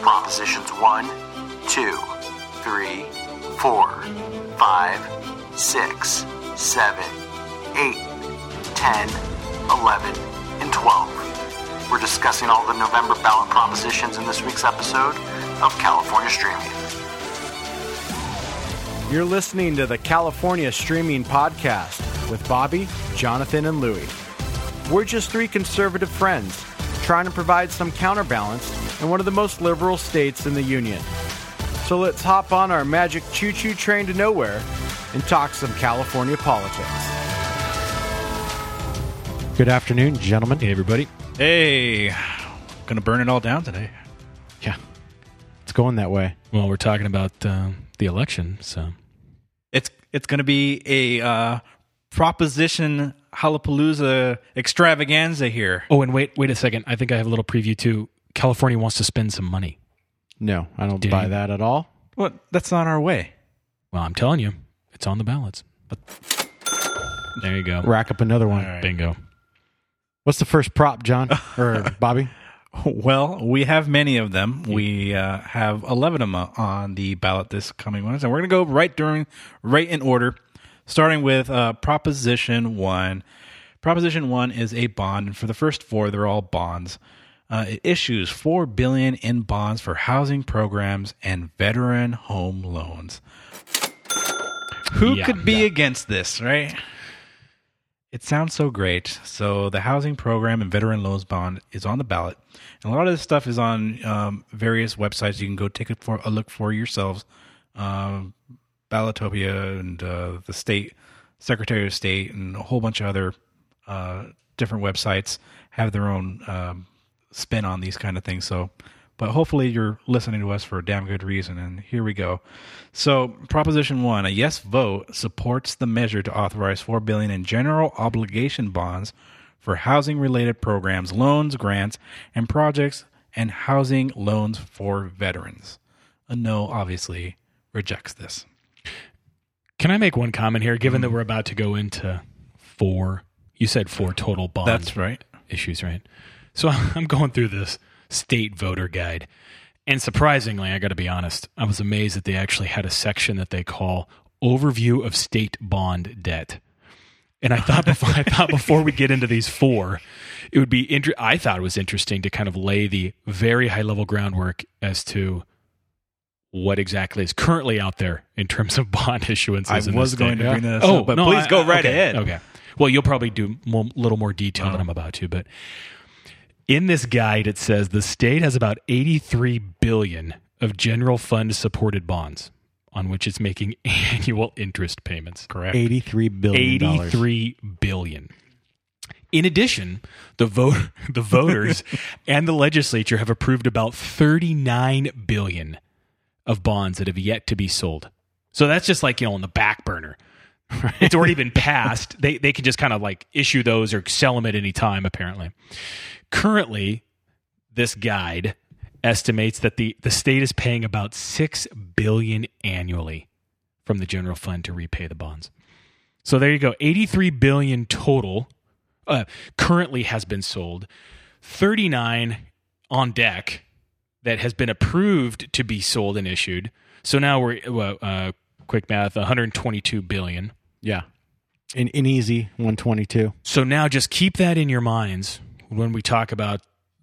Propositions 1, 2, 3, 4, 5, 6, 7, 8, 10, 11, and 12. We're discussing all the November ballot propositions in this week's episode of California Streaming. You're listening to the California Streaming Podcast with Bobby, Jonathan, and Louie. We're just three conservative friends trying to provide some counterbalance in one of the most liberal states in the Union. So let's hop on our magic choo choo train to nowhere and talk some California politics. Good afternoon, gentlemen. Hey, everybody. Hey, gonna burn it all down today. Yeah, it's going that way. Well, we're talking about uh, the election, so It's it's gonna be a uh, proposition Halapalooza extravaganza here. Oh, and wait, wait a second. I think I have a little preview too. California wants to spend some money. No, I don't Did buy he? that at all. What? That's not our way. Well, I'm telling you, it's on the ballots. But there you go. Rack up another one. All right. Bingo. What's the first prop, John or Bobby? Well, we have many of them. We uh, have eleven of them on the ballot this coming Wednesday. And we're gonna go right during, right in order, starting with uh, Proposition One. Proposition One is a bond, and for the first four, they're all bonds. Uh, it issues four billion in bonds for housing programs and veteran home loans. Who Yeah, could be yeah. against this, right? It sounds so great. So the housing program and veteran loans bond is on the ballot, and a lot of this stuff is on um, various websites. You can go take it for a look for yourselves. Um, Ballotpedia and uh, the state Secretary of State and a whole bunch of other uh, different websites have their own um, spin on these kind of things. So, but hopefully you're listening to us for a damn good reason. And here we go. So, Proposition One: A yes vote supports the measure to authorize four billion in general obligation bonds for housing-related programs, loans, grants, and projects, and housing loans for veterans. A no, obviously, rejects this. Can I make one comment here? Given that mm-hmm. we're about to go into four, you said four total bond That's right. issues, right? So I'm going through this state voter guide. And surprisingly, I got to be honest, I was amazed that they actually had a section that they call Overview of State Bond Debt. And I thought before I thought before we get into these four, it would be inter- I thought it was interesting to kind of lay the very high level groundwork as to what exactly is currently out there in terms of bond issuances. I was going to bring this oh, up, but no, please I- go right okay, ahead. Okay. Well, you'll probably do a little more detail Uh-huh. than I'm about to, but in this guide it says the state has about 83 billion of general fund supported bonds on which it's making annual interest payments. Correct. Eighty-three billion dollars. 83 billion. In addition, the vote the voters and the legislature have approved about 39 billion of bonds that have yet to be sold. So that's just like, you know, on the back burner. It's already been passed. They they can just kind of like issue those or sell them at any time apparently. Currently, this guide estimates that the the state is paying about 6 billion annually from the general fund to repay the bonds. So there you go. 83 billion total uh, currently has been sold. 39 on deck that has been approved to be sold and issued. So now we're uh, quick math 122 billion. Yeah, in, in easy one twenty-two. So now just keep that in your minds when we talk about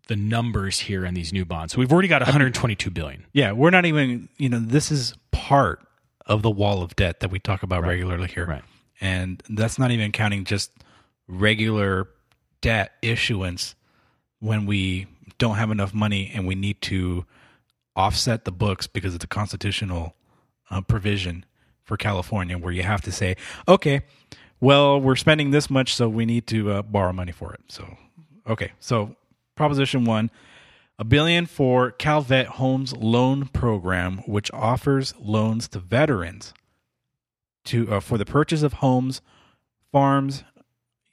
the numbers here in these new bonds. So we've already got 122 billion. Yeah, we're not even, you know, this is part of the wall of debt that we talk about regularly here. Right. And that's not even counting just regular debt issuance when we don't have enough money and we need to offset the books because it's a constitutional uh, provision for California where you have to say, okay, well, we're spending this much, so we need to uh, borrow money for it. So, okay, so Proposition One, a billion for Calvet Homes Loan Program, which offers loans to veterans to uh, for the purchase of homes, farms,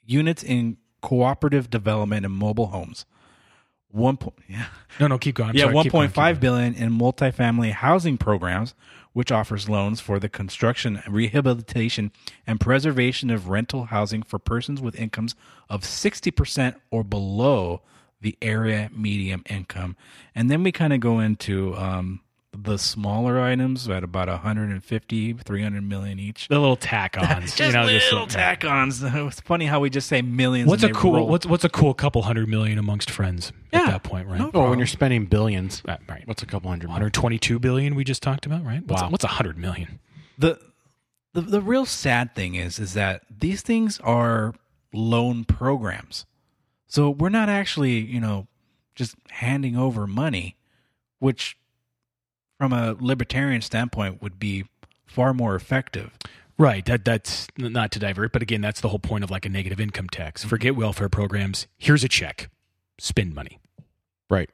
units in cooperative development and mobile homes. One point, yeah, No, no, keep going. I'm yeah, sorry, one point five billion in multifamily housing programs, which offers loans for the construction, rehabilitation, and preservation of rental housing for persons with incomes of sixty percent or below the area medium income. And then we kind of go into um, the smaller items at about 150, 300 million each. The little tack-ons, Just you know, just little tack-ons. It's funny how we just say millions. What's a cool roll. what's what's a cool couple hundred million amongst friends at that point, right? No Well, when you're spending billions, Right, right. what's a couple hundred? million? 122 billion we just talked about, right? What's Wow. what's a hundred million? the the the real sad thing is is that these things are loan programs. So we're not actually, you know, just handing over money, which from a libertarian standpoint would be far more effective. Right. That that's not to divert, but again, that's the whole point of like a negative income tax. Mm-hmm. Forget welfare programs. Here's a check. Spend money. Right.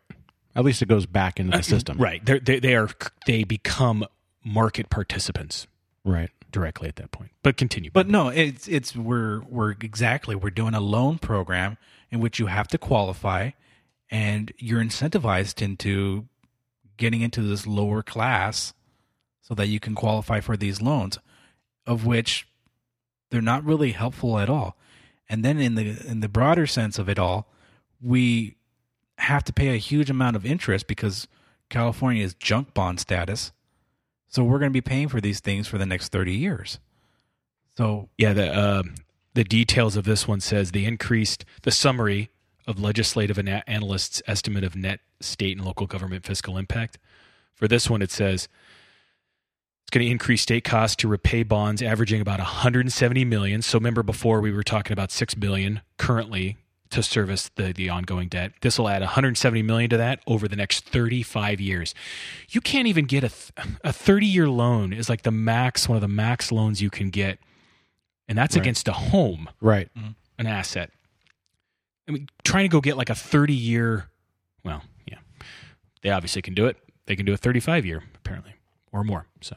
At least it goes back into the uh, system. Right. They're, they they are they become market participants Right. directly at that point. But continue. But no, it's it's we're we're exactly we're doing a loan program in which you have to qualify and you're incentivized into getting into this lower class so that you can qualify for these loans of which they're not really helpful at all. And then in the in the broader sense of it all, we have to pay a huge amount of interest because California is junk bond status. So we're going to be paying for these things for the next 30 years. So Yeah, the uh, the details of this one says the increased the summary of legislative analysts' estimate of net state and local government fiscal impact. For this one, it says it's going to increase state costs to repay bonds averaging about 170 million. So remember before we were talking about 6 billion currently to service the the ongoing debt. This will add 170 million to that over the next 35 years. You can't even get a th- a 30 year loan is like the max one of the max loans you can get and that's Right. against a home, Right. Mm-hmm. an asset. I mean, trying to go get like a 30 year, well, yeah, they obviously can do it. They can do a 35 year, apparently, or more. So,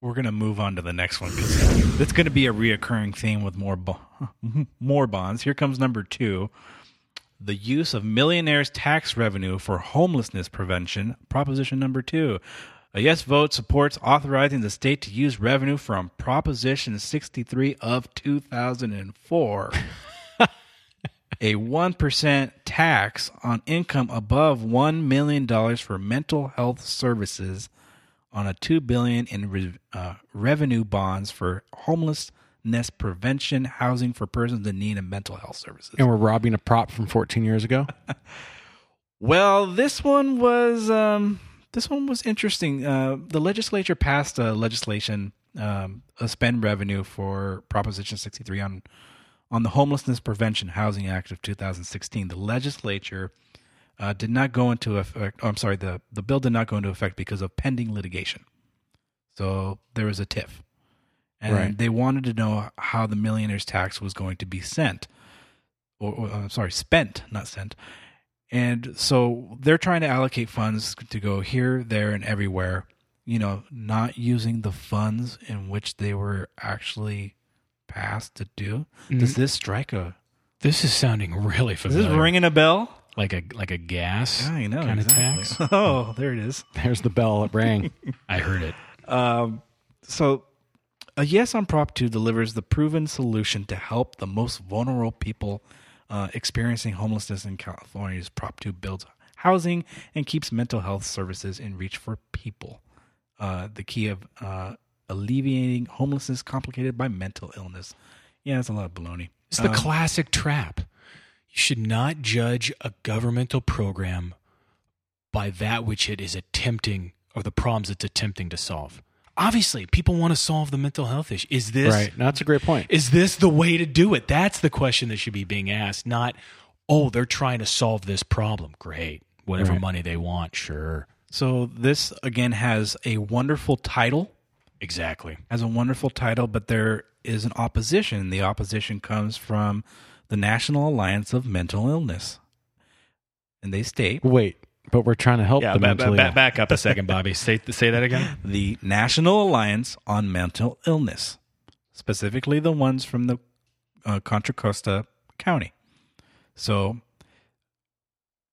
we're going to move on to the next one because it's going to be a reoccurring theme with more bo- more bonds. Here comes number two: the use of millionaires' tax revenue for homelessness prevention. Proposition number two: a yes vote supports authorizing the state to use revenue from Proposition 63 of 2004. a 1% tax on income above $1 million for mental health services on a 2 billion in re- uh, revenue bonds for homelessness prevention housing for persons in need of mental health services. And we're robbing a prop from 14 years ago. Well, this one was um, this one was interesting. Uh, the legislature passed a legislation, um, a spend revenue for Proposition 63 on on the Homelessness Prevention Housing Act of 2016. The legislature uh, did not go into effect. Oh, I'm sorry, the the bill did not go into effect because of pending litigation. So there was a tiff, and Right. they wanted to know how the millionaire's tax was going to be sent, or, or uh, sorry, spent, not sent. And so they're trying to allocate funds to go here, there, and everywhere. You know, not using the funds in which they were actually passed to do. Does this strike a? this is sounding really Is familiar. this ringing a bell? like a like a gas yeah, I know kind exactly. of tax. Oh, there it is. There's the bell. It rang. I heard it. Um, so, a yes on Prop 2 delivers the proven solution to help the most vulnerable people uh, experiencing homelessness in California's Prop 2 builds housing and keeps mental health services in reach for people. Uh, the key of uh, alleviating homelessness complicated by mental illness. Yeah, that's a lot of baloney. It's the Um, classic trap. You should not judge a governmental program by that which it is attempting or the problems it's attempting to solve. Obviously, people want to solve the mental health issue. Is this right. No, that's a great point. is this the way to do it? That's the question that should be being asked, not oh, they're trying to solve this problem. Great. Whatever Right. money they want, sure. So, this again has a wonderful title. Exactly. has a wonderful title, but there is an opposition. The opposition comes from the National Alliance of Mental Illness. And they state Wait, but we're trying to help Yeah, the ba- ba- mentally ba- ill. back up a second, Bobby. say say that again. the National Alliance on Mental Illness, specifically the ones from the uh, Contra Costa County. So,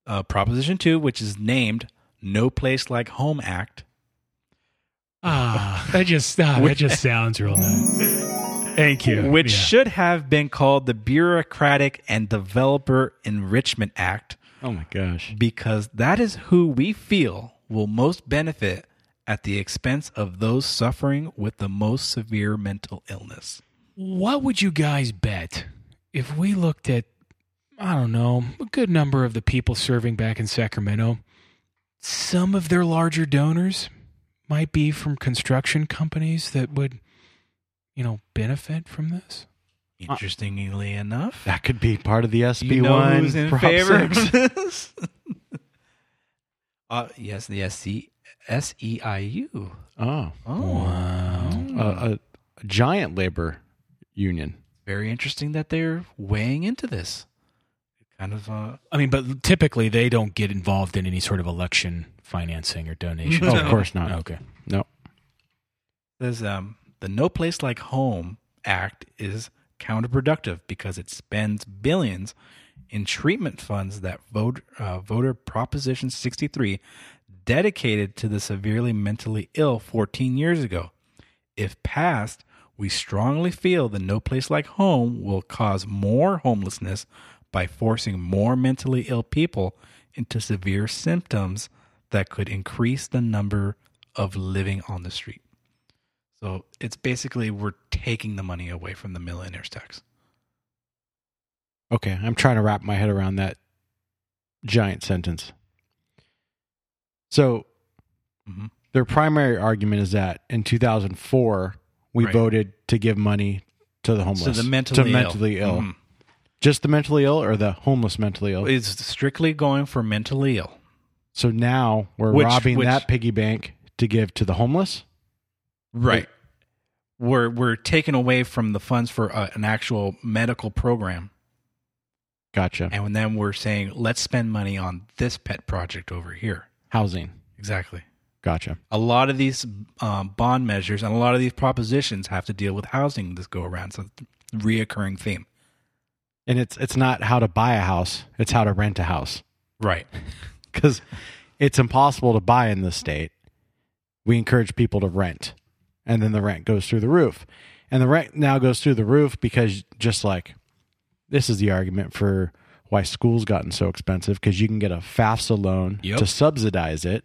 uh, Proposition 2, which is named No Place Like Home Act, Ah, that just ah, that just sounds real nice. Thank you. which Yeah. should have been called the Bureaucratic and Developer Enrichment Act, Oh my gosh. because that is who we feel will most benefit at the expense of those suffering with the most severe mental illness. What would you guys bet if we looked at, I don't know, a good number of the people serving back in Sacramento? Some of their larger donors might be from construction companies that would, you know, benefit from this. Interestingly enough, That could be part of the SB you know one. who's in Prop favor six. of this? uh, yes, the SC, SEIU. Oh, Oh, a, a, a giant labor union. very interesting that they're weighing into this. Kind of, uh, I mean, but typically they don't get involved in any sort of election financing or donations. Oh, of course not. Okay. No. says um, the No Place Like Home Act is counterproductive because it spends billions in treatment funds that vote, uh, voter Proposition 63 dedicated to the severely mentally ill 14 years ago. If passed, we strongly feel the No Place Like Home will cause more homelessness by forcing more mentally ill people into severe symptoms that could increase the number of living on the street. So it's basically we're taking the money away from the millionaires tax. Okay, I'm trying to wrap my head around that giant sentence. So, Mhm. their primary argument is that in 2004 we Right. voted to give money to the homeless, So the to mentally ill. mentally ill. Mhm. Just the mentally ill, or the homeless mentally ill. It's strictly going for mentally ill. So now we're Which- robbing which- that piggy bank to give to the homeless. Right. We're we're taking away from the funds for uh, an actual medical program, Gotcha. and then we're saying let's spend money on this pet project over here. Housing. Exactly. Gotcha. A lot of these um, bond measures and a lot of these propositions have to deal with housing this go around. So it's a reoccurring theme. And it's it's not how to buy a house; it's how to rent a house. Right. because it's impossible to buy in this state. We encourage people to rent, and then the rent goes through the roof. And the rent now goes through the roof because just like this is the argument for why school's gotten so expensive because you can get a FAFSA loan Yep. to subsidize it.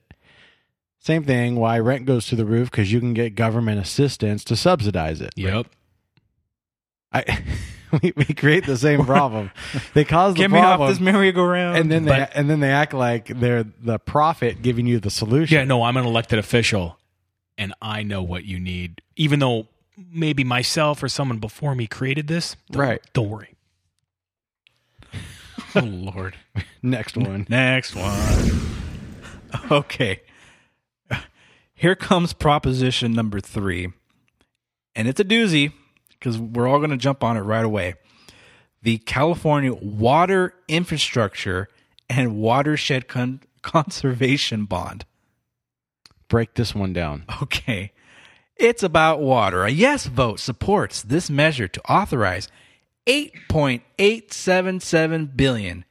Same thing, why rent goes through the roof because you can get government assistance to subsidize it. Yep. I, we, we create the same problem. They cause the Get me problem, off this merry-go-round. and then they But- and then they act like they're the prophet giving you the solution. Yeah, no, I'm an elected official and I know what you need. Even though maybe myself or someone before me created this. Don't, Right. Don't worry. oh Lord. Next one. Next one. Okay. Here comes proposition number three. And it's a doozy because we're all going to jump on it right away. The California Water Infrastructure and Watershed Con- Conservation Bond. Break this one down. Okay. It's about water. A yes vote supports this measure to authorize 8.877 billion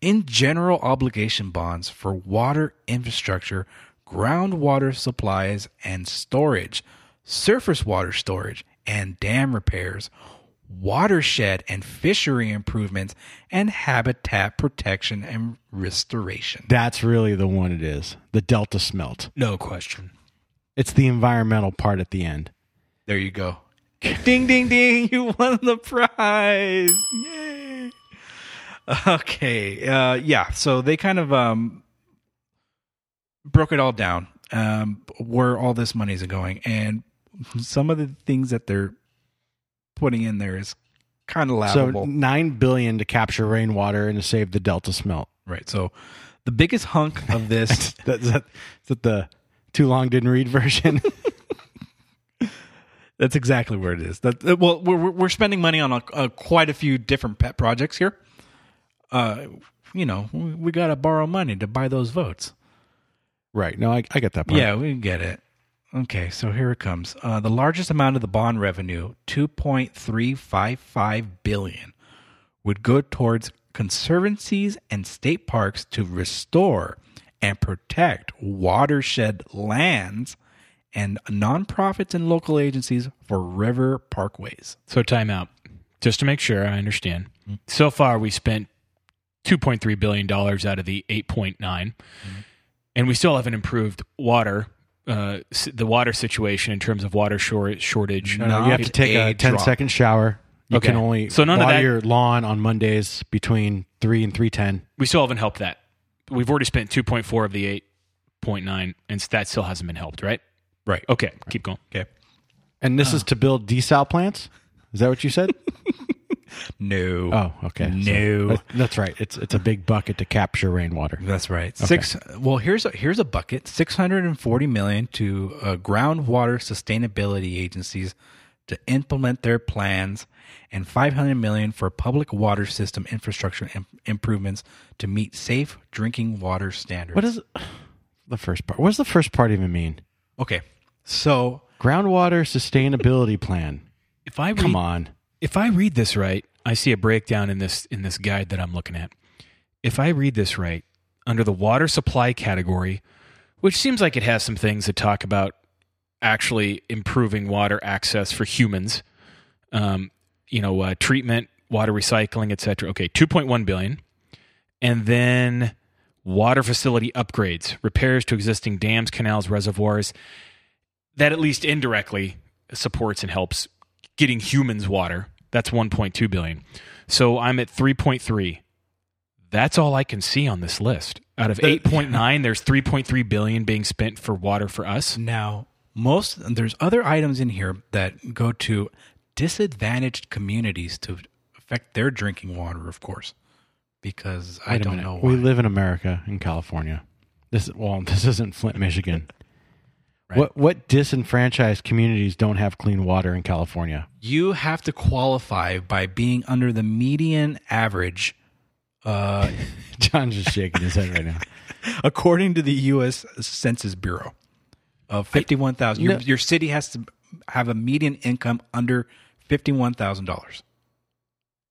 in general obligation bonds for water infrastructure, groundwater supplies and storage, surface water storage and dam repairs, watershed and fishery improvements, and habitat protection and restoration. That's really the one it is. The Delta smelt. No question. It's the environmental part at the end. There you go. ding, ding, ding. You won the prize. Yay. Okay. Uh, yeah. So they kind of um, broke it all down um, where all this money is going. And some of the things that they're putting in there is kind of laughable. So nine billion to capture rainwater and to save the Delta smelt. right. So the biggest hunk of this That- is, that, is that the too long didn't read version? That's exactly where it is. That uh, well, we're we're- we're spending money on a, a, quite a few different pet projects here. Uh, you know, we, we got to borrow money to buy those votes. right. No, I, I get that part. Yeah, we get it. Okay, so here it comes. Uh, the largest amount of the bond revenue, two point three five five billion, would go towards conservancies and state parks to restore and protect watershed lands and nonprofits and local agencies for river parkways. So time out. Just to make sure I understand. So far we spent 2.3 billion dollars out of the 8.9 and we still haven't improved water uh, the water situation in terms of water short, shortage. No, no, you have to take a a 10 drop. second shower. You Okay. can only So none of that- your lawn on Mondays between 3 and 310. We still haven't helped that. We've already spent 2.4 of the 8.9 and that still hasn't been helped, right? Right. Okay, keep going. Okay. And this is to build desal plants? Is that what you said? No. oh, okay. So No. that- that's right. It's it's a big bucket to capture rainwater. That's right. Six. Well, here's a, here's a bucket. Six hundred and forty million to uh, groundwater sustainability agencies to implement their plans, and five hundred million for public water system infrastructure im- improvements to meet safe drinking water standards. What is the first part? What does the first part even mean? Okay. So Groundwater sustainability plan. If I read, Come on. If I read this right, I see a breakdown in this in this guide that I'm looking at. If I read this right, under the water supply category, which seems like it has some things that talk about actually improving water access for humans, um, you know, uh, treatment, water recycling, etc. Okay, 2.1 billion, and then water facility upgrades, repairs to existing dams, canals, reservoirs. That at least indirectly supports and helps getting humans water. That's 1.2 billion. So I'm at 3.3. That's all I can see on this list. Out of 8.9, there's 3.3 billion being spent for water for us. now most there's other items in here that go to disadvantaged communities to affect their drinking water, of course, because I Wait a don't know why. We live in America, in California. This well, this isn't Flint, Michigan. Right. What what disenfranchised communities don't have clean water in California? you have to qualify by being under the median average uh, John's just shaking his head right now. according to the US Census Bureau of 51,000 your, No. your city has to have a median income under $51,000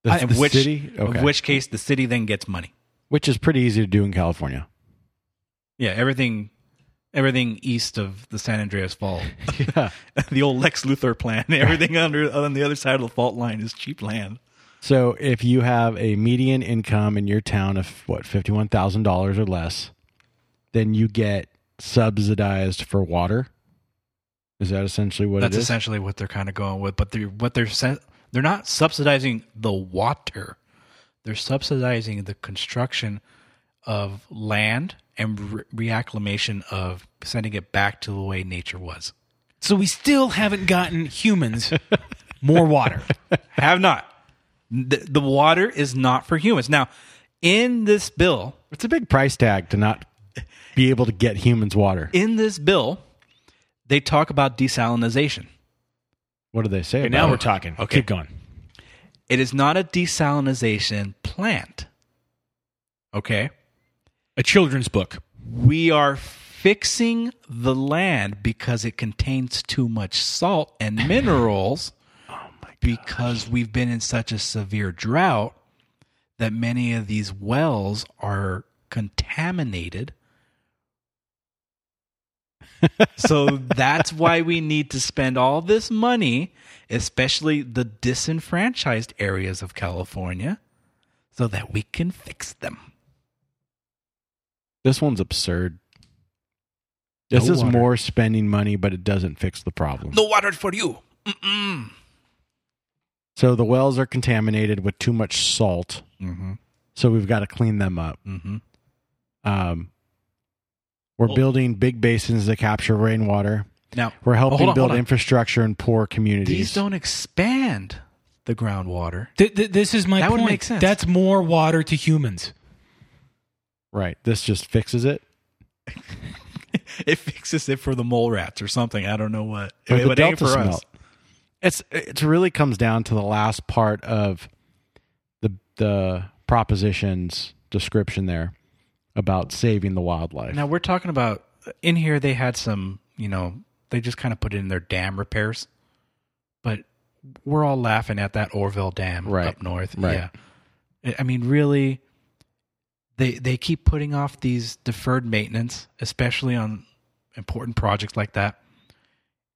The, in the which city, okay. in which case the city then gets money which is pretty easy to do in California. yeah everything everything east of the San Andreas Fault Yeah. the old Lex Luthor plan everything under on the other side of the fault line is cheap land So if you have a median income in your town of what fifty one thousand dollars or less, then you get subsidized for water. Is that essentially what That's it is? essentially what they're kind of going with. But they're what they're they're not subsidizing the water; they're subsidizing the construction of land and re- reacclimation of sending it back to the way nature was. So we still haven't gotten humans more water. Have not. The, the water is not for humans. Now, in this bill, It's a big price tag to not be able to get humans water. in this bill, they talk about desalinization. What do they say? Okay, about now it? we're talking. Okay. Keep going. It is not a desalinization plant. Okay? A children's book. we are fixing the land because it contains too much salt and minerals oh because we've been in such a severe drought that many of these wells are contaminated. So that's why we need to spend all this money especially the disenfranchised areas of California so that we can fix them This one's absurd. This No is water. more spending money, but it doesn't fix the problem. no water for you Mm-mm. So the wells are contaminated with too much salt. Mm-hmm. So we've got to clean them up. Mm-hmm. Um, we're Well- building big basins to capture rainwater. Now, We're helping hold on, build infrastructure in poor communities. these don't expand the groundwater. Th- th- this is my That would make sense. That's more water to humans. Right. This just fixes it. it fixes it for the mole rats or something. I don't know what. Or It the Delta for us. It's it really comes down to the last part of the the proposition's description there about saving the wildlife. Now we're talking about in here. They had some, you know, they just kind of put in their dam repairs, but we're all laughing at that Oroville Dam Right. up north. Right. Yeah, I mean, really, they they keep putting off these deferred maintenance, especially on important projects like that.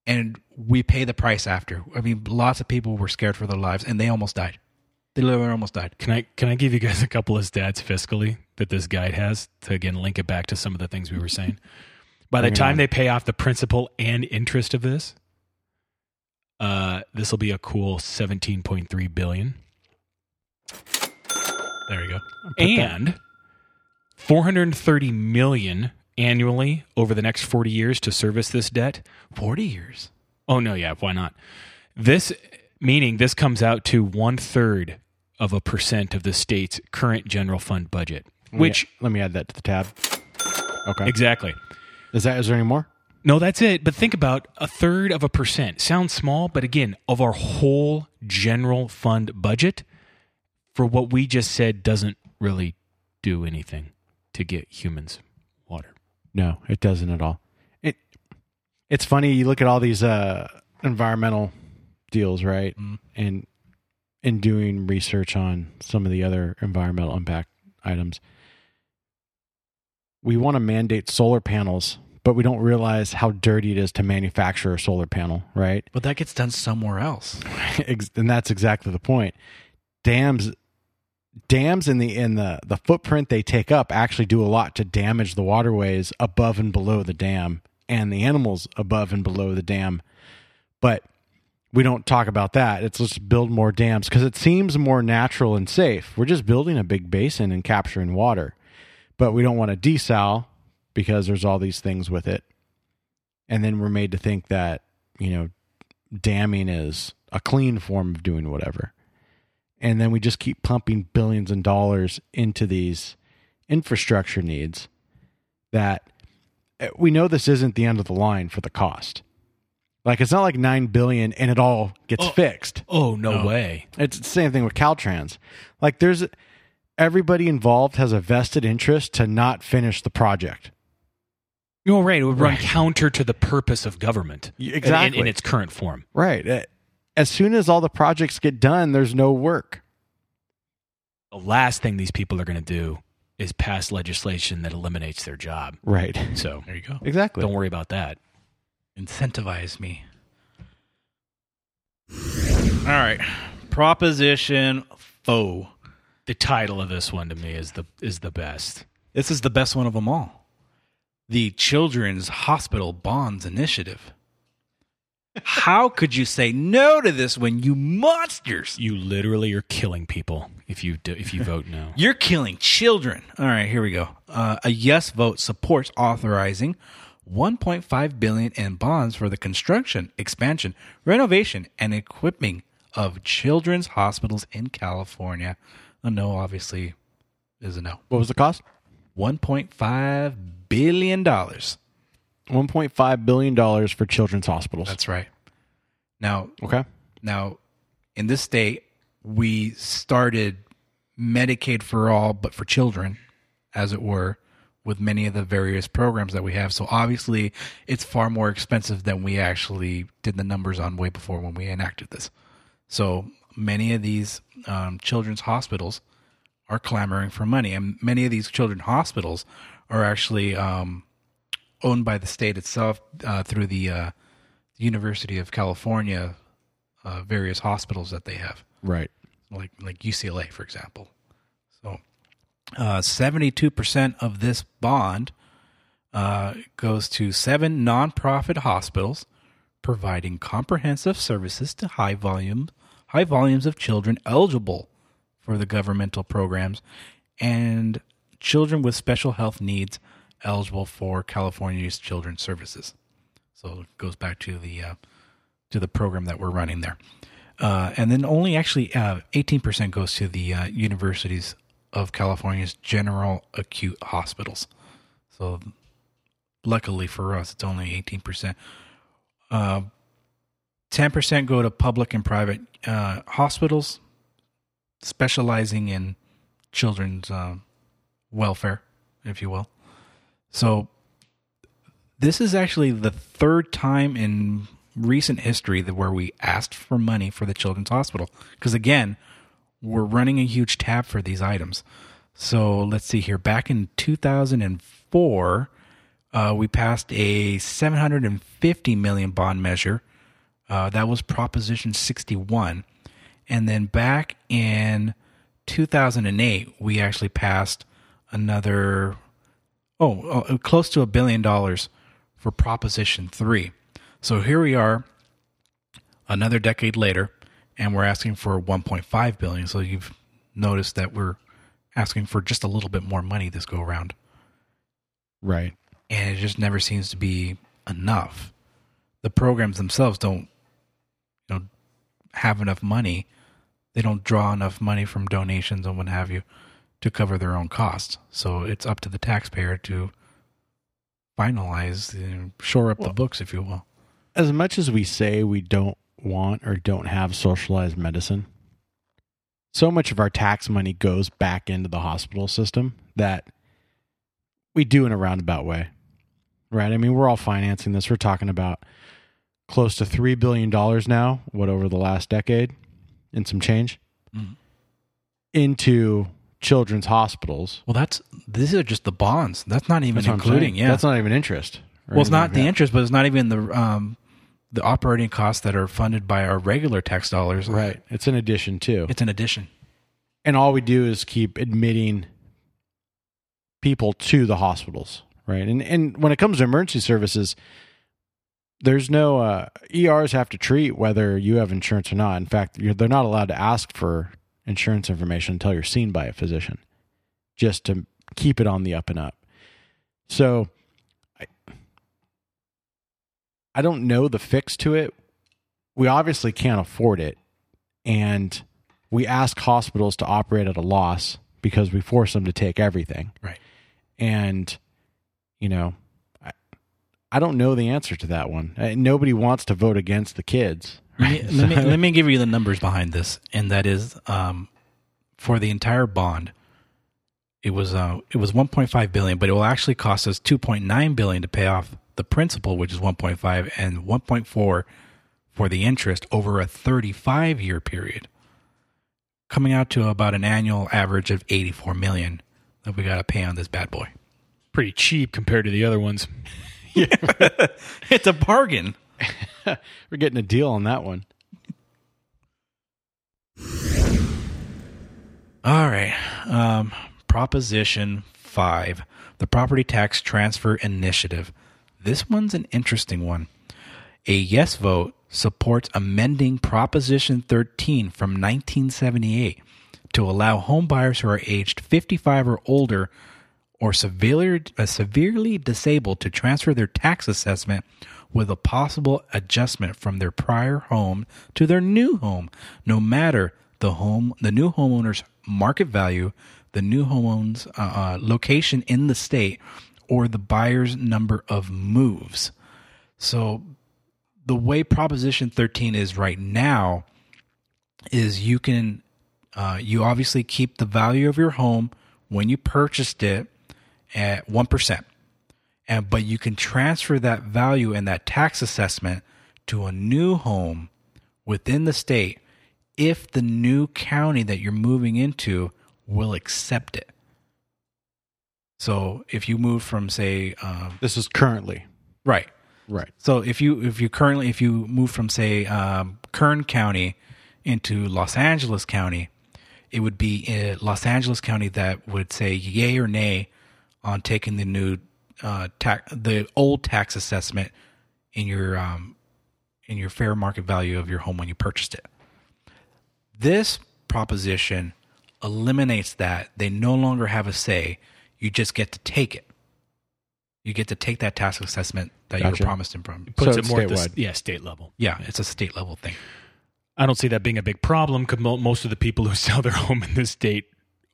And we pay the price after. I mean, lots of people were scared for their lives, and they almost died. They literally almost died. Can I can I give you guys a couple of stats fiscally that this guide has to again link it back to some of the things we were saying? By the time they pay off the principal and interest of this, uh, this will be a cool seventeen point three billion. There we go. And that. 430 million annually over the next 40 years to service this debt. 40 years. Oh no, yeah, why not? This meaning this comes out to one third of a percent of the state's current general fund budget. Which let me, let me add that to the tab. Okay. Exactly. Is that is there any more? No, that's it. But think about a third of a percent. Sounds small, but again, of our whole general fund budget for what we just said doesn't really do anything to get humans water. No, it doesn't at all. It it's funny you look at all these uh environmental deals, right? And in doing research on some of the other environmental impact items, we want to mandate solar panels, but we don't realize how dirty it is to manufacture a solar panel, right? But that gets done somewhere else. And that's exactly the point. Dams dams in the in the the footprint they take up actually do a lot to damage the waterways above and below the dam and the animals above and below the dam. But we don't talk about that. It's let's build more dams because it seems more natural and safe. We're just building a big basin and capturing water. But we don't want to desal because there's all these things with it. And then we're made to think that, you know, damming is a clean form of doing whatever. And then we just keep pumping billions of dollars into these infrastructure needs that uh, we know this isn't the end of the line for the cost. Like it's not like 9 billion and it all gets Oh. fixed. Oh no No. way! It's the same thing with Caltrans. Like there's everybody involved has a vested interest to not finish the project. You're right. It would run Right. counter to the purpose of government Y- in- exactly. in, its current form. Right. As soon as all the projects get done, there's no work. The last thing these people are going to do is pass legislation that eliminates their job. Right. So There you go. Exactly. don't worry about that. Incentivize me. All right. Proposition foe. The title of this one to me is the is the best. This is the best one of them all. The Children's Hospital Bonds Initiative. How could you say no to this when you monsters? You literally are killing people if you do, if you vote no. You're killing children. All right, here we go. Uh, a yes vote supports authorizing 1.5 billion in bonds for the construction, expansion, renovation, and equipping of children's hospitals in California. A no, obviously, is a no. What was the cost? 1.5 billion dollars. $1.5 billion for children's hospitals. That's right. Now, okay. Now, in this state, we started Medicaid for all, but for children, as it were, with many of the various programs that we have. So obviously, it's far more expensive than we actually did the numbers on way before when we enacted this. So many of these um, children's hospitals are clamoring for money, and many of these children's hospitals are actually um, owned by the state itself uh, through the uh, University of California uh, various hospitals that they have, Right. like like UCLA, for example. So, seventy-two percent of this bond uh, goes to seven nonprofit hospitals, providing comprehensive services to high volume high volumes of children eligible for the governmental programs, and children with special health needs eligible for California's Children's Services. So it goes back to the uh, to the program that we're running there. Uh, and then only actually uh, 18% goes to the uh, universities of California's general acute hospitals. So luckily for us, it's only 18%. Uh, 10% go to public and private hospitals specializing in children's welfare, if you will. So this is actually the third time in recent history that where we asked for money for the children's hospital because again we're running a huge tab for these items so let's see here back in 2004 Uh, we passed a 750 million bond measure. Uh, that was Proposition 61. And then back in 2008, we actually passed another, oh, uh, close to a billion dollars for Proposition 3. So here we are, another decade later, and we're asking for 1.5 billion. So you've noticed that we're asking for just a little bit more money this go around Right. and it just never seems to be enough. The programs themselves don't, you know, have enough money. They don't draw enough money from donations and what have you to cover their own costs. So it's up to the taxpayer to finalize, know, shore up the books, if you will. As much as we say we don't want or don't have socialized medicine, so much of our tax money goes back into the hospital system that we do in a roundabout way. Right? I mean, we're all financing this. We're talking about close to $3 billion now, what, over the last decade and some change Mhm. into children's hospitals. Well, that's these are just the bonds. That's not even That's what I'm including, saying. yeah. That's not even interest. or well, it's anything not like the that. interest, but it's not even the um, the operating costs that are funded by our regular tax dollars. Right. It's an addition, too. It's an addition. and all we do is keep admitting people to the hospitals right and and when it comes to emergency services there's no uh, ers have to treat whether you have insurance or not in fact you're, they're not allowed to ask for insurance information until you're seen by a physician just to keep it on the up and up so i i don't know the fix to it we obviously can't afford it and we ask hospitals to operate at a loss because we force them to take everything. Right. And, you know, I, I don't know the answer to that one. Nobody wants to vote against the kids. Let me, let me let me give you the numbers behind this, and that is um, for the entire bond. It was uh, it was 1.5 billion, but it will actually cost us 2.9 billion to pay off the principal, which is 1.5, and 1.4 for the interest over a 35 year period, coming out to about an annual average of 84 million that we got to pay on this bad boy. Pretty cheap compared to the other ones. yeah, It's a bargain. We're getting a deal on that one. All right. Um, Proposition 5, the Property Tax Transfer Initiative. This one's an interesting one. A yes vote supports amending Proposition 13 from 1978 to allow homebuyers who are aged 55 or older or severely, uh, severely disabled to transfer their tax assessment with a possible adjustment from their prior home to their new home, no matter the home, the new homeowner's market value, the new homeowner's uh, uh, location in the state, or the buyer's number of moves. So, the way Proposition 13 is right now is you can, uh, you obviously keep the value of your home when you purchased it at 1%. And, but you can transfer that value and that tax assessment to a new home within the state if the new county that you're moving into will accept it. So if you move from, say, um, This is currently. right, Right. so if you if you currently if you move from say um, Kern County into Los Angeles County, it would be uh, Los Angeles County that would say yay or nay on taking the new uh, tax the old tax assessment in your um, in your fair market value of your home when you purchased it. This proposition eliminates that. They no longer have a say. You just get to take it. You get to take that tax assessment that you were promised in from. Puts So it more at the, yeah, state level. Yeah, it's a state level thing. I don't see that being a big problem because most of the people who sell their home in this state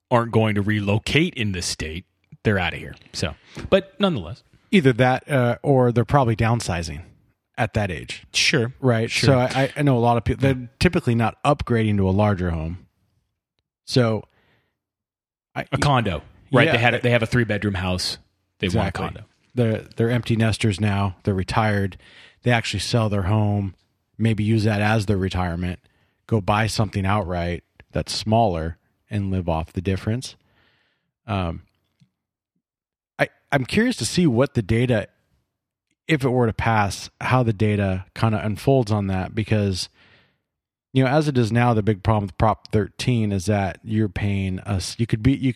aren't going to relocate in this state. They're out of here. So, but nonetheless, Either that uh, or they're probably downsizing at that age. sure. Right. Sure. So I, I know a lot of people, they're typically not upgrading to a larger home. So I, A condo, right? Yeah. They had a, they have a three bedroom house. They Exactly. want a condo. they're they're empty nesters now. They're retired. They actually sell their home, maybe use that as their retirement, go buy something outright that's smaller and live off the difference. Um, I'm curious to see what the data, if it were to pass, how the data kind of unfolds on that because, you know, as it is now, the big problem with Prop 13 is that you're paying us. You could be you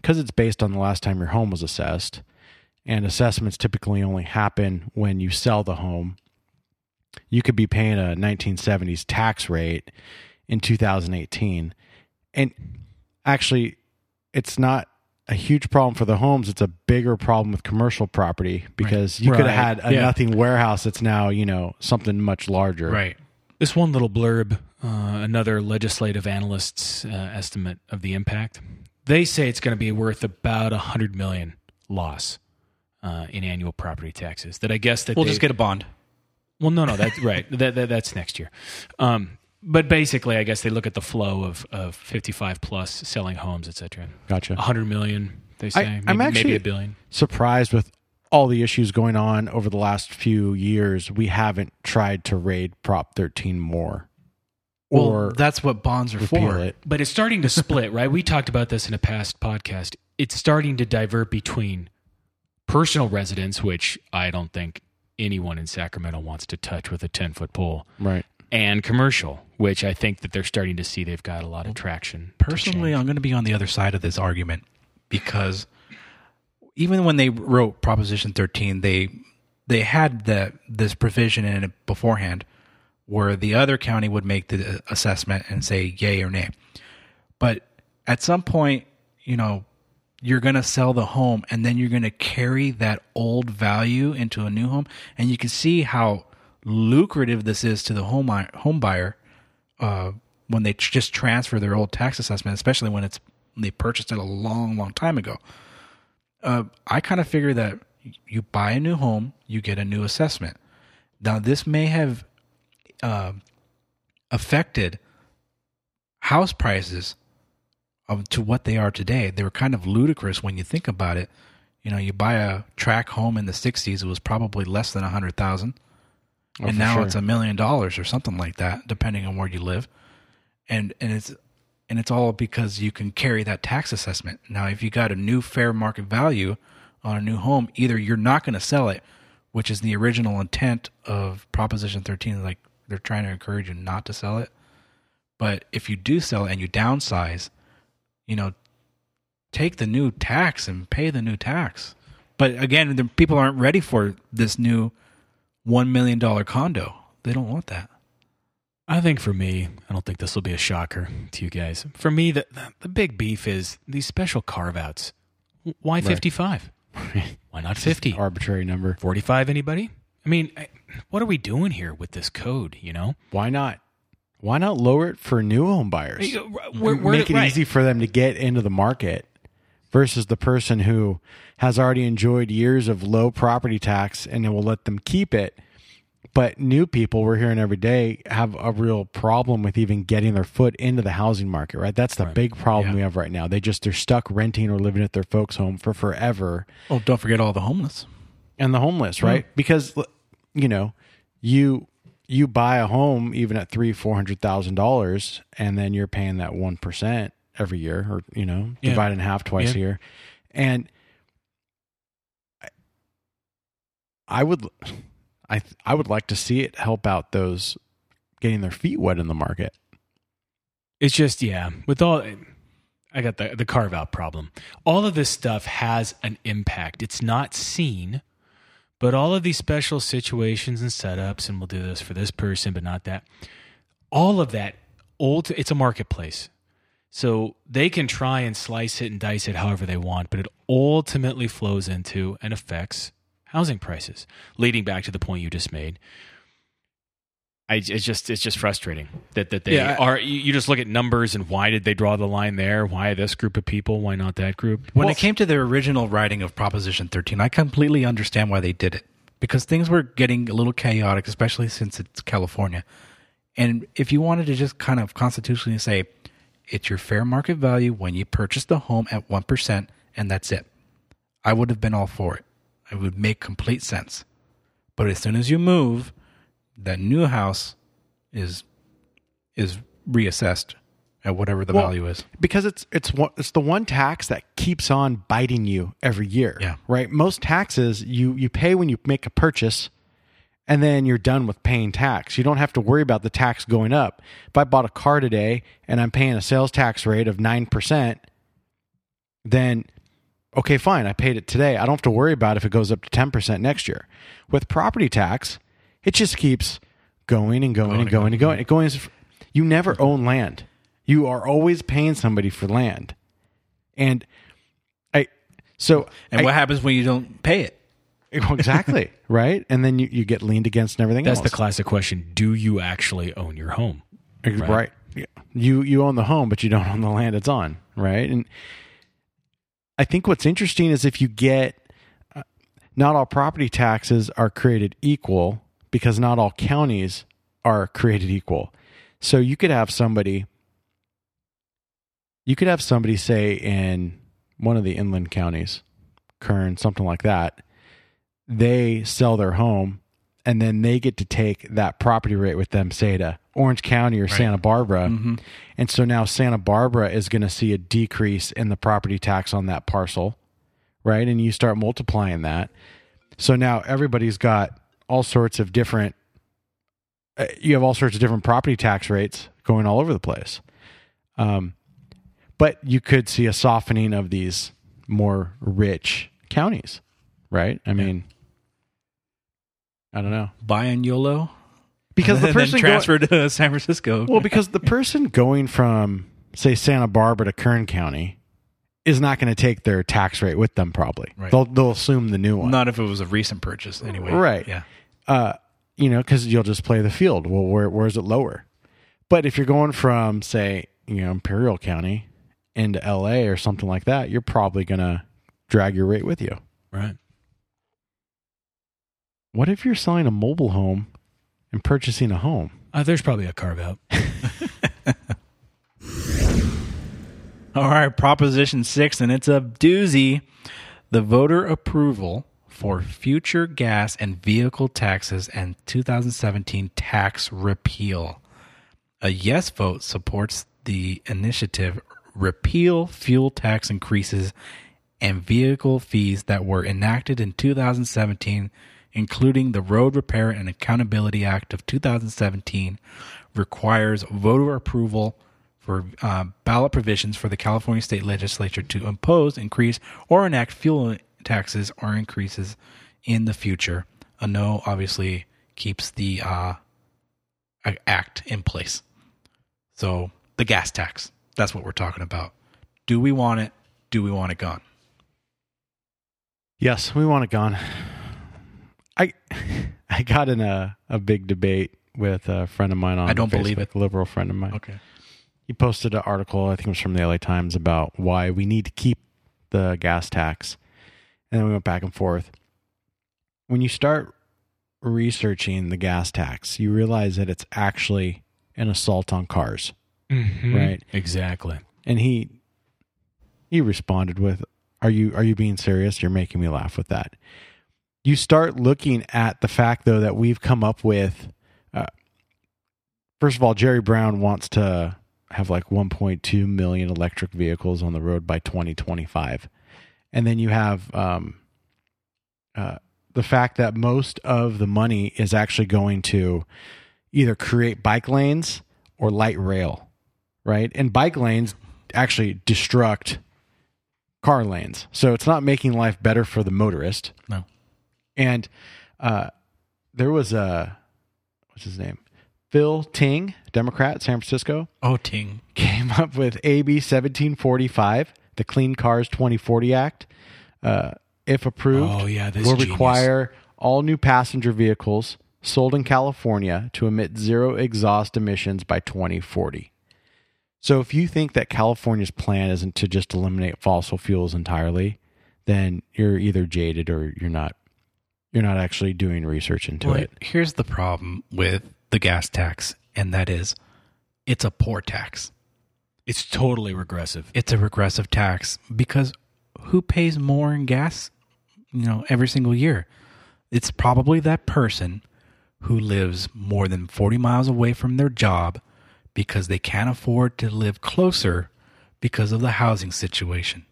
because it's based on the last time your home was assessed, and assessments typically only happen when you sell the home. You could be paying a 1970s tax rate in 2018, and actually, it's not a huge problem for the homes. It's a bigger problem with commercial property because you could Right. have had a Yeah. nothing warehouse that's now you know something much larger. Right. This one little blurb, uh, another legislative analyst's uh, estimate of the impact. They say it's going to be worth about a hundred million loss uh, in annual property taxes. That I guess that We'll they- just get a bond. Well, no, no, that's right. That, that that's next year. Um, but basically, I guess they look at the flow of, of 55 plus selling homes, et cetera. Gotcha. 100 million, they say. maybe, I'm maybe actually- a billion. surprised with all the issues going on over the last few years. We haven't tried to raid Prop 13 more, Well, or that's what bonds are for. it. But it's starting to split, right? We talked about this in a past podcast. It's starting to divert between personal residence, which I don't think anyone in Sacramento wants to touch with a 10 foot pole, Right. And commercial, which I think that they're starting to see they've got a lot of traction. Personally. I'm going to be on the other side of this argument because even when they wrote Proposition 13, they they had that this provision in it beforehand, where the other county would make the assessment and say yay or nay. But at some point, you know, you're going to sell the home and then you're going to carry that old value into a new home, and you can see how lucrative this is to the home home buyer uh, when they just transfer their old tax assessment, especially when it's they purchased it a long, long time ago. Uh, I kind of figure that you buy a new home, you get a new assessment. Now, this may have uh, affected house prices to what they are today. They were kind of ludicrous when you think about it. You know, you buy a track home in the '60s; it was probably less than a hundred thousand, Oh, and now sure. it's a million dollars or something like that, depending on where you live. And and it's and it's all because you can carry that tax assessment. Now, if you got a new fair market value on a new home, either you're not going to sell it, which is the original intent of Proposition 13, like they're trying to encourage you not to sell it. But if you do sell it and you downsize, you know, take the new tax and pay the new tax. But again, the people aren't ready for this new $1 million condo. They don't want that. I think for me, I don't think this will be a shocker to you guys. For me, the the, the big beef is these special carve outs. Why 55? Why not 50? arbitrary number. 45 anybody? I mean, I- what are we doing here with this code, you know? Why not? Why not lower it for new home buyers? We're, we're, Make it right. easy for them to get into the market versus the person who has already enjoyed years of low property tax and it will let them keep it. But new people we're hearing every day have a real problem with even getting their foot into the housing market, right? That's the big problem Yeah. we have right now. They just they're stuck renting or living at their folks' home for forever. Oh, don't forget all the homeless. and the homeless, right? Because you know, you you buy a home even at three four hundred thousand dollars, and then you're paying that one percent every year, or you know, Yeah. divide in half twice Yeah. a year, and I- I would, I th- I would like to see it help out those getting their feet wet in the market. It's just yeah, with all I got the the carve out problem. All of this stuff has an impact. It's not seen, but all of these special situations and setups, and we'll do this for this person, but not that. All of that old. It's a marketplace, so they can try and slice it and dice it however they want, but it ultimately flows into and affects housing prices. Leading back to the point you just made. I, it's just it's just frustrating that that they Yeah, are. You, you just look at numbers and why did they draw the line there? Why this group of people? Why not that group? When Well, it came to their original writing of Proposition 13, I completely understand why they did it because things were getting a little chaotic, especially since it's California. And if you wanted to just kind of constitutionally say it's your fair market value when you purchase the home at 1% and that's it, I would have been all for it. It would make complete sense. But as soon as you move, that new house is is reassessed at whatever the Well, value is. because it's it's one it's the one tax that keeps on biting you every year. Yeah. Right. Most taxes you you pay when you make a purchase, and then you're done with paying tax. You don't have to worry about the tax going up. If I bought a car today and I'm paying a sales tax rate of nine percent, then okay, fine, I paid it today. I don't have to worry about if it goes up to ten percent next year. With property tax, it just keeps going and going, and going and going. It going. You never own land. You are always paying somebody for land, and I. So And I- what happens when you don't pay it? exactly right, and then you, you get liened against and everything That's else. the classic question. Do you actually own your home? right. Yeah. You you own the home, but you don't own the land it's on, right? And I think what's interesting is if you get uh, not all property taxes are created equal because not all counties are created equal. So you could have somebody you could have somebody say in one of the inland counties, Kern, something like that, they sell their home and then they get to take that property rate with them, say to Orange County or Santa Barbara. And so now Santa Barbara is going to see a decrease in the property tax on that parcel, right? And you start multiplying that. So now everybody's got all sorts of different, uh, you have all sorts of different property tax rates going all over the place. Um, but you could see a softening of these more rich counties, right? I mean, I don't know Buy and YOLO? because the person transferred transfer to San Francisco. well, because the person going from say Santa Barbara to Kern County is not going to take their tax rate with them. Probably Right. they'll they'll assume the new one, Not if it was a recent purchase, anyway. Right. Yeah. uh, you know, because you'll just play the field. Well, where where is it lower? But if you're going from say you know Imperial County into L.A. or something like that, you're probably going to drag your rate with you. Right. What if you're selling a mobile home and purchasing a home? Uh, there's probably a carve out. All right, Proposition 6, and it's a doozy. The voter approval for future gas and vehicle taxes and 2017 tax repeal. A yes vote supports the initiative repeal fuel tax increases and vehicle fees that were enacted in 2017, including the Road Repair and Accountability Act of 2017, requires voter approval for uh, ballot provisions for the California state legislature to impose, increase, or enact fuel taxes or increases in the future. A no obviously keeps the uh, act in place. So the gas tax, that's what we're talking about. Do we want it? Do we want it gone? Yes, we want it gone. I I got in a, a big debate with a friend of mine on I don't believe it. a liberal friend of mine. Okay. He posted an article, I think it was from the LA Times, about why we need to keep the gas tax. And then we went back and forth. When you start researching the gas tax, you realize that it's actually an assault on cars. Mm-hmm. Right. Exactly. And he he responded with, "Are you are you being serious? You're making me laugh with that." You start looking at the fact though that we've come up with uh, first of all, Jerry Brown wants to have like 1.2 million electric vehicles on the road by 2025. And then you have um, uh, the fact that most of the money is actually going to either create bike lanes or light rail, right? And bike lanes actually destruct car lanes. So it's not making life better for the motorist. No. And uh, there was a, what's his name? Phil Ting, Democrat, San Francisco, Oh, Ting. came up with AB 1745, the Clean Cars 2040 Act. Uh, if approved, Oh, yeah, this will genius. require all new passenger vehicles sold in California to emit zero exhaust emissions by 2040. So if you think that California's plan isn't to just eliminate fossil fuels entirely, then you're either jaded or you're not you're not actually doing research into Well, it. here's the problem with the gas tax, and that is it's a poor tax. It's totally regressive. It's a regressive tax because who pays more in gas, you know, every single year? It's probably that person who lives more than 40 miles away from their job, because they can't afford to live closer because of the housing situation.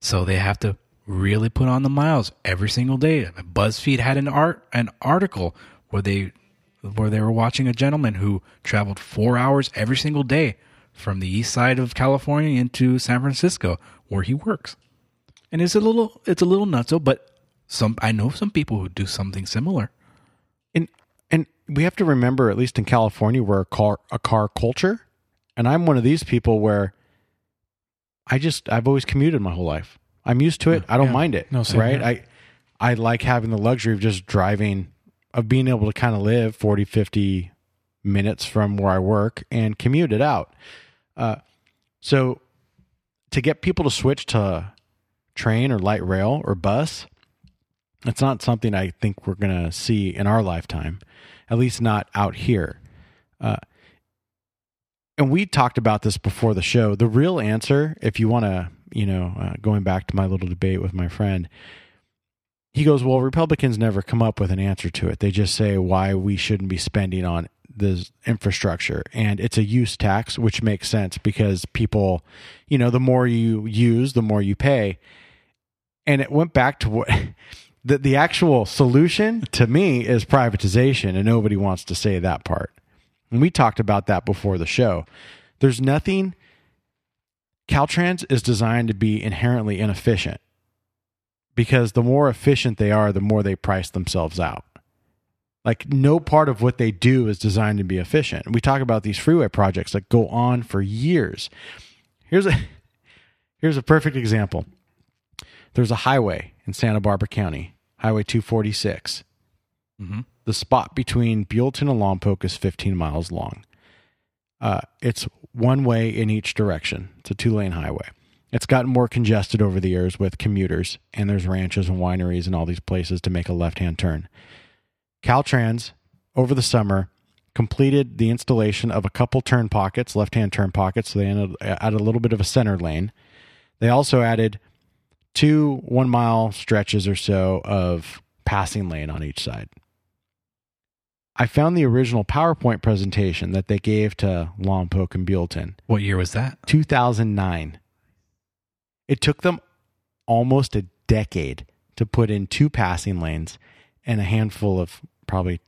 So they have to really put on the miles every single day. BuzzFeed had an art an article where they where they were watching a gentleman who traveled 4 hours every single day from the east side of California into San Francisco where he works. And it's a little it's a little nutso, but some I know some people who do something similar. And and we have to remember, at least in California, we're a car a car culture, and I'm one of these people where I just I've always commuted my whole life. I'm used to it. I don't Yeah. mind it. No, right? here. I I like having the luxury of just driving, of being able to kind of live 40, 50 minutes from where I work and commute it out. Uh, so to get people to switch to train or light rail or bus, it's not something I think we're going to see in our lifetime, at least not out here. Uh, and we talked about this before the show. The real answer, if you want to, you know, uh, going back to my little debate with my friend, he goes, Well, Republicans never come up with an answer to it. They just say why we shouldn't be spending on this infrastructure. And it's a use tax, which makes sense because people, you know, the more you use, the more you pay. And it went back to what the, the actual solution to me is privatization, and nobody wants to say that part. And we talked about that before the show. There's nothing, Caltrans is designed to be inherently inefficient because the more efficient they are, the more they price themselves out. Like no part of what they do is designed to be efficient. We talk about these freeway projects that go on for years. Here's a here's a perfect example. There's a highway in Santa Barbara County, Highway 246. Mhm. The spot between Buellton and Lompoc is 15 miles long. Uh, it's one way in each direction. It's a two lane highway. It's gotten more congested over the years with commuters, and there's ranches and wineries and all these places to make a left hand turn. Caltrans, over the summer, completed the installation of a couple turn pockets, left hand turn pockets. So they added, added a little bit of a center lane. They also added two one mile stretches or so of passing lane on each side. I found the original PowerPoint presentation that they gave to Lompoc and Buellton, What year was that? 2009. It took them almost a decade to put in two passing lanes and a handful of probably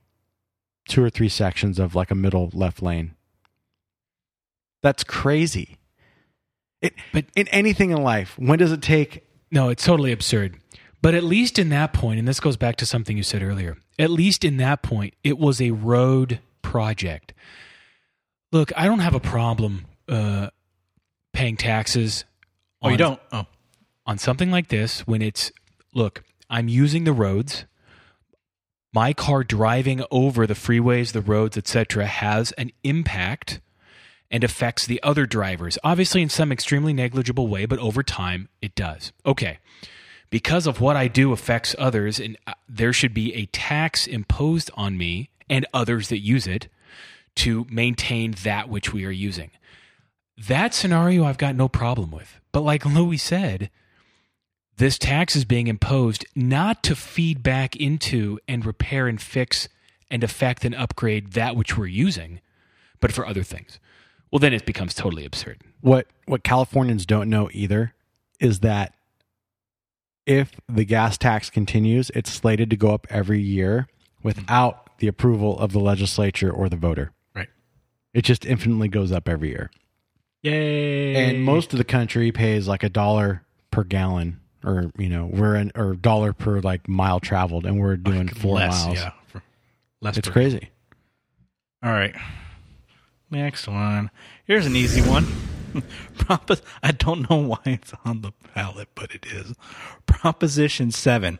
two or three sections of like a middle left lane. That's crazy. It, But- in anything in life, when does it take? No, it's totally absurd. But at least in that point, and this goes back to something you said earlier, at least in that point, it was a road project. Look, I don't have a problem uh, paying taxes. Oh, you don't? Oh. on something like this when it's look, I'm using the roads. My car driving over the freeways, the roads, etc., has an impact and affects the other drivers. Obviously, in some extremely negligible way, but over time, it does. Okay. Because of what I do affects others, and uh, there should be a tax imposed on me and others that use it to maintain that which we are using. That scenario I've got no problem with. But like Louis said, this tax is being imposed not to feed back into and repair and fix and affect and upgrade that which we're using, but for other things. Well, then it becomes totally absurd. What what Californians don't know either is that if the gas tax continues, it's slated to go up every year without the approval of the legislature or the voter. Right. It just infinitely goes up every year. Yay. And most of the country pays like a dollar per gallon or you know, we're in or dollar per like mile traveled and we're doing four less, miles. Yeah. for- Less It's per- crazy. All right. Next one. Here's an easy one. I don't know why it's on the ballot, but it is. Proposition 7.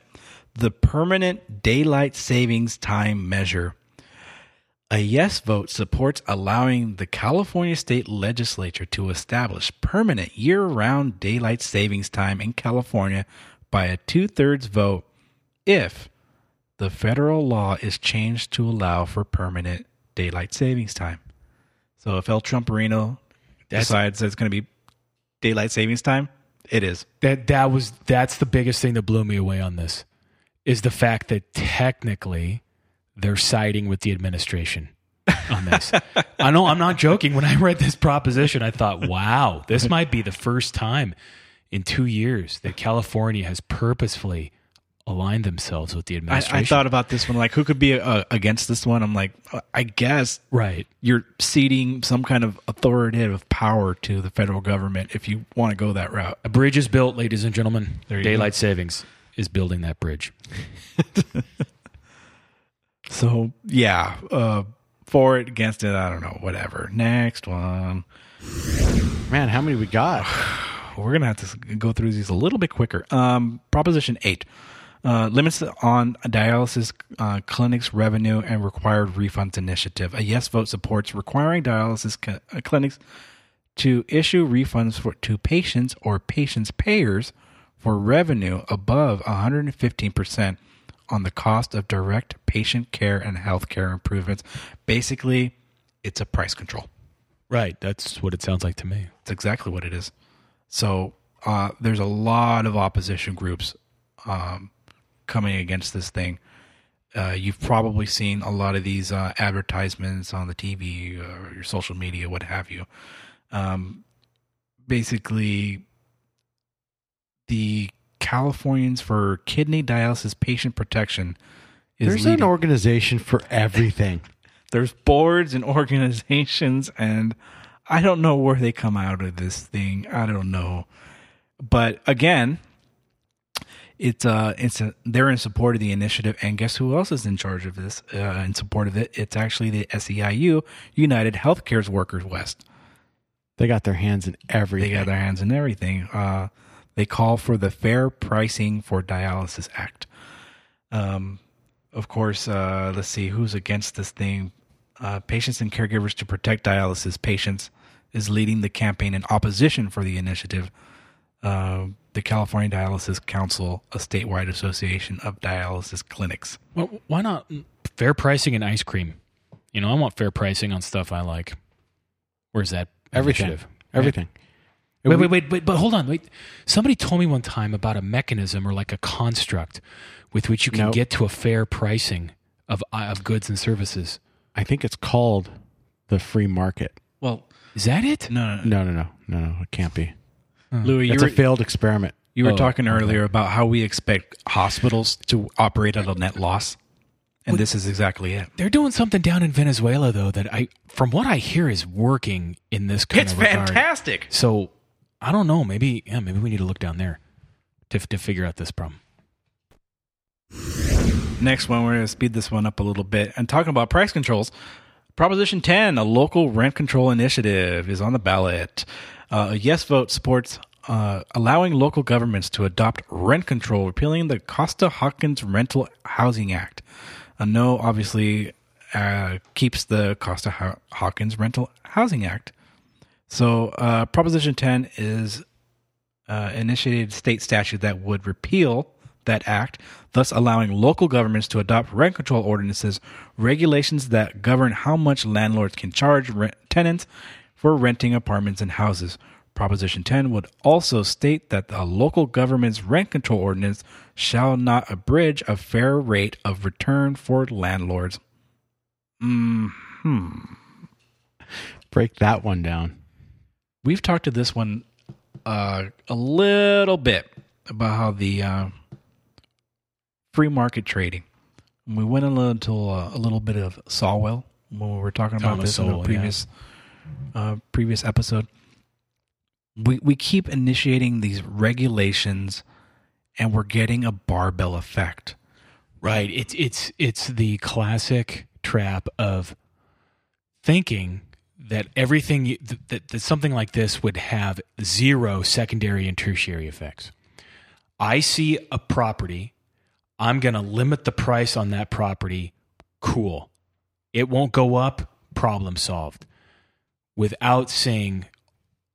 The permanent daylight savings time measure. A yes vote supports allowing the California state legislature to establish permanent year round daylight savings time in California by a two thirds vote if the federal law is changed to allow for permanent daylight savings time. So if El Trumperino That's- decides that it's going to be daylight savings time, it is. That that was that's the biggest thing that blew me away on this is the fact that technically they're siding with the administration. on this. I know I'm not joking. When I read this proposition, I thought, wow, this might be the first time in two years that California has purposefully aligned themselves with the administration. I thought about this one. Like, who could be uh, against this one? I'm like, I guess right. you're ceding some kind of authoritative power to the federal government if you want to go that route. A bridge is built, ladies and gentlemen. There you Daylight savings is building that bridge. So yeah, uh, for it, against it, I don't know. Whatever. Next one. Man, how many we got? We're gonna have to go through these a little bit quicker. Um, Proposition eight uh, limits on dialysis uh, clinics' revenue and required refunds initiative. A yes vote supports requiring dialysis co- uh, clinics to issue refunds for to patients or patients' payers for revenue above 115 percent on the cost of direct patient care and healthcare improvements. Basically, it's a price control. Right. That's what it sounds like to me. That's exactly what it is. So uh, there's a lot of opposition groups um, coming against this thing. Uh, you've probably seen a lot of these uh, advertisements on the TV or your social media, what have you. Um, basically, the Californians for Kidney Dialysis Patient Protection is There's leading. an organization for everything. There's boards and organizations, and I don't know where they come out of this thing. I don't know, but again, it's uh, it's a, they're in support of the initiative, and guess who else is in charge of this? Uh, in support of it, it's actually the SEIU, United Healthcare's Workers West. They got their hands in everything. They got their hands in everything. Uh, they call for the Fair Pricing for Dialysis Act. Um, of course, uh, let's see who's against this thing. Uh, patients and caregivers to protect dialysis patients is leading the campaign in opposition for the initiative. Uh, the California Dialysis Council, a statewide association of dialysis clinics. Well, why not fair pricing and ice cream? You know, I want fair pricing on stuff I like. Where's that everything. initiative? Everything. Wait, wait, wait, wait, but hold on. Wait. Somebody told me one time about a mechanism or like a construct with which you can Nope. get to a fair pricing of uh, of goods and services. I think it's called the free market. Well, Is that it? no, no, no. No, no, no, no, no. It can't be. Hmm. Louis, you It's were, a failed experiment. you were Oh, talking earlier about how we expect hospitals to operate at a net loss, and this is exactly it. They're doing something down in Venezuela though that I, from what I hear, is working in this kind It's of regard. fantastic. So I don't know. Maybe yeah. Maybe we need to look down there to to figure out this problem. Next one, we're going to speed this one up a little bit. And talking about price controls, Proposition 10, a local rent control initiative, is on the ballot. Uh, a yes vote supports uh, allowing local governments to adopt rent control, repealing the Costa Hawkins Rental Housing Act. A no, obviously, uh, keeps the Costa Haw- Hawkins Rental Housing Act. So, uh, Proposition 10 is uh, initiated state statute that would repeal that act, thus allowing local governments to adopt rent control ordinances, regulations that govern how much landlords can charge rent- tenants for renting apartments and houses. Proposition 10 would also state that the local government's rent control ordinance shall not abridge a fair rate of return for landlords. Hmm. Break that one down. we've talked to this one uh, a little bit about how the uh, free market trading. We went a little uh, a little bit of Sowell when we were talking about Thomas this in a previous uh, previous episode. We we keep initiating these regulations, and we're getting a barbell effect. Right. It's it's it's the classic trap of thinking that everything you- that, that something like this would have zero secondary and tertiary effects. I see a property, I'm going to limit the price on that property. Cool. It won't go up, problem solved. Without saying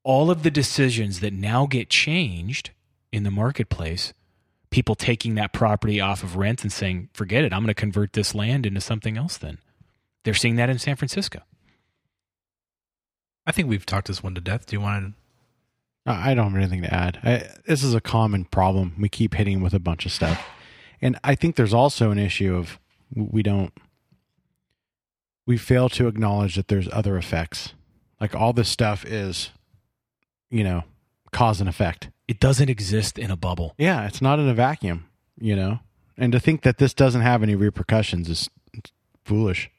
all of the decisions that now get changed in the marketplace people taking that property off of rent and saying, forget it, I'm going to convert this land into something else then. They're seeing that in San Francisco. I think we've talked this one to death. Do you want to? I I don't have anything to add. I, this is a common problem. We keep hitting with a bunch of stuff, and I think there's also an issue of we don't we fail to acknowledge that there's other effects. Like all this stuff is, you know, cause and effect. It doesn't exist in a bubble. Yeah, it's not in a vacuum, you know? And to think that this doesn't have any repercussions is foolish.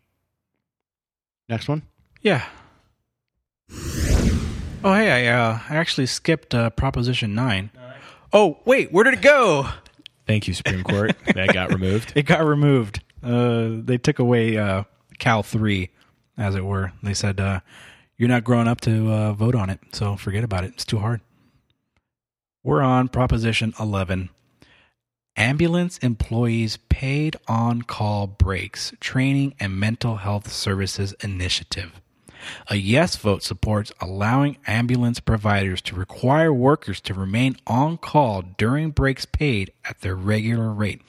Next one. Yeah. Oh, hey, I, uh, I actually skipped uh, Proposition 9. Oh, wait, where did it go? Thank you, Supreme Court. that got removed. It got removed. Uh, they took away uh, Cal 3, as it were. They said, uh, you're not grown up to uh, vote on it, so forget about it. It's too hard. We're on Proposition 11. Ambulance employees paid on call breaks, training, and mental health services initiative. A yes vote supports allowing ambulance providers to require workers to remain on call during breaks paid at their regular rate,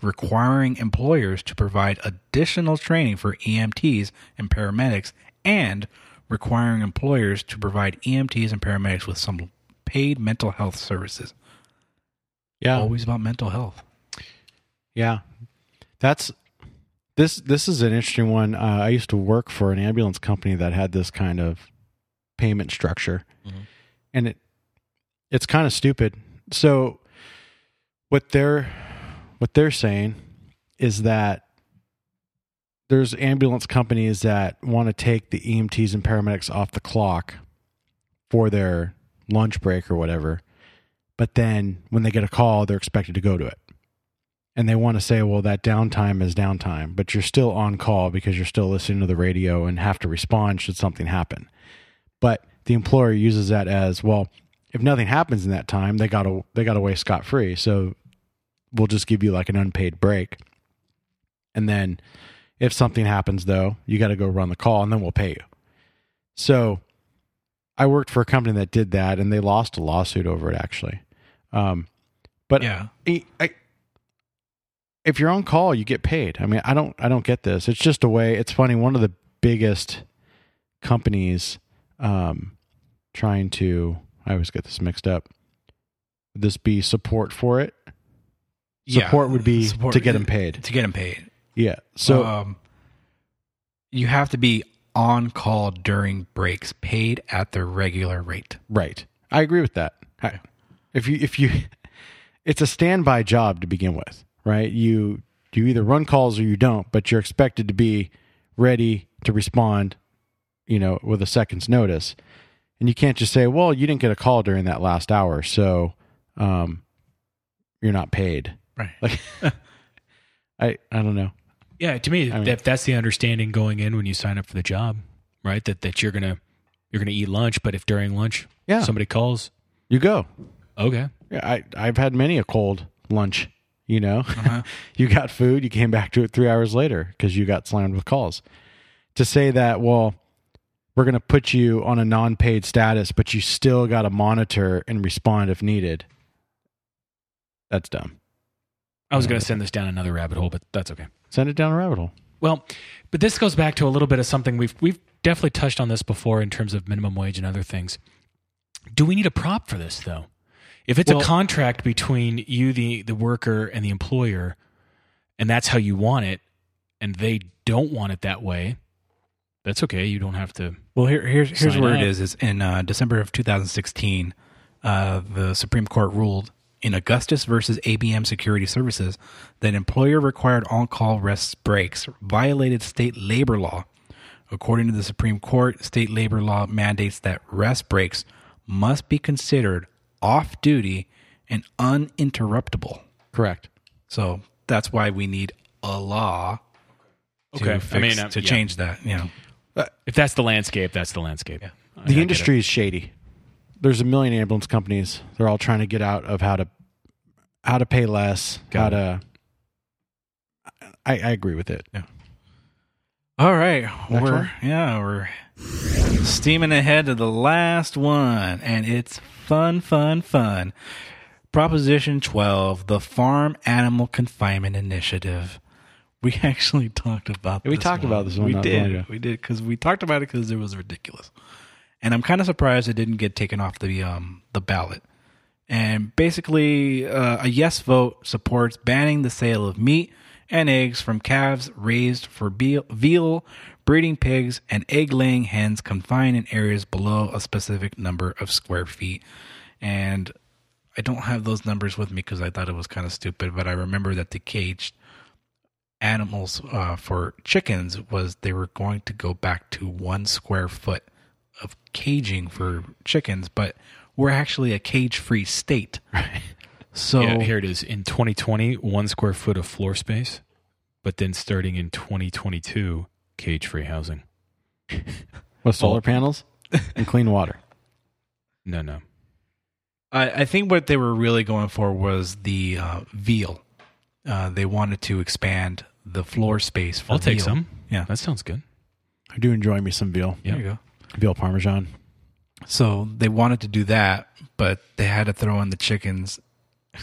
requiring employers to provide additional training for EMTs and paramedics, and requiring employers to provide EMTs and paramedics with some paid mental health services. Yeah. Always about mental health. Yeah, that's this. This is an interesting one. Uh, I used to work for an ambulance company that had this kind of payment structure, and it it's kind of stupid. So what they're what they're saying is that there's ambulance companies that want to take the EMTs and paramedics off the clock for their lunch break or whatever, but then when they get a call, they're expected to go to it and they want to say, well, that downtime is downtime, but you're still on call because you're still listening to the radio and have to respond should something happen. But the employer uses that as, well, if nothing happens in that time, they got to they got away scot free. So we'll just give you like an unpaid break. And then if something happens though, you got to go run the call and then we'll pay you. So I worked for a company that did that and they lost a lawsuit over it actually. Um, but Yeah. I, I, if you're on call, you get paid. I mean, I don't, I don't get this. It's just a way. It's funny. One of the biggest companies, um, trying to, I always get this mixed up. Would this be support for it? Yeah. Support would be Support- to get them paid. To get them paid. Yeah. So um, you have to be on call during breaks, paid at the regular rate. Right. I agree with that. I- If you if you it's a standby job to begin with, right? You you either run calls or you don't, but you're expected to be ready to respond, you know, with a second's notice. And you can't just say, "Well, you didn't get a call during that last hour, so um you're not paid." Right. Like I I don't know. Yeah, to me, I mean- if that's the understanding going in when you sign up for the job, right? That that you're gonna you're gonna eat lunch, but if during lunch Yeah. somebody calls, You go. okay, Yeah, I I've had many a cold lunch. You know, Uh-huh. you got food, you came back to it three hours later because you got slammed with calls. To say that, well, we're going to put you on a non-paid status, but you still got to monitor and respond if needed. That's dumb. I was gonna send this down another rabbit hole, but that's okay. Send it down a rabbit hole. Well, but this goes back to a little bit of something we've we've definitely touched on this before in terms of minimum wage and other things. Do we need a prop for this though? If it's Well- a contract between you, the the worker, and the employer, and that's how you want it, and they don't want it that way, that's okay. You don't have to. Well, here, here's here's where up. it is. Is in uh, December of 2016, uh, the Supreme Court ruled in Augustus versus ABM Security Services that employer required on-call rest breaks violated state labor law. According to the Supreme Court, state labor law mandates that rest breaks must be considered off-duty and uninterruptible. Correct. So that's why we need a law to, Okay. I mean, uh, to yeah. change that. You know, If that's the landscape, that's the landscape. I- I The industry is shady. There's a million ambulance companies. They're all trying to get out of how to how to pay less, Got how to. I, I agree with it. Yeah. All right, we're one? yeah we're steaming ahead to the last one, and it's fun, fun, fun. Proposition twelve: the Farm Animal Confinement Initiative. We actually talked about. We talked about this one We not too long did. We did because we talked about it because it was ridiculous, and I'm kind of surprised it didn't get taken off the um the ballot. And basically, uh, a yes vote supports banning the sale of meat and eggs from calves raised for veal, breeding pigs, and egg laying hens confined in areas below a specific number of square feet. And I don't have those numbers with me because I thought it was kind of stupid, but I remember that the caged animals uh, for chickens was they were going to go back to one square foot of caging for chickens, but we're actually a cage free state. Right. So yeah, here it is. In 2020, one square foot of floor space, but then starting in 2022, cage free housing. With solar panels and clean water. No, no. I, I think what they were really going for was the uh, veal. Uh, they wanted to expand the floor space for I'll take some. Yeah. That sounds good. I do enjoy me some veal. Yeah. There you go. Veal parmesan. So they wanted to do that, but they had to throw in the chickens.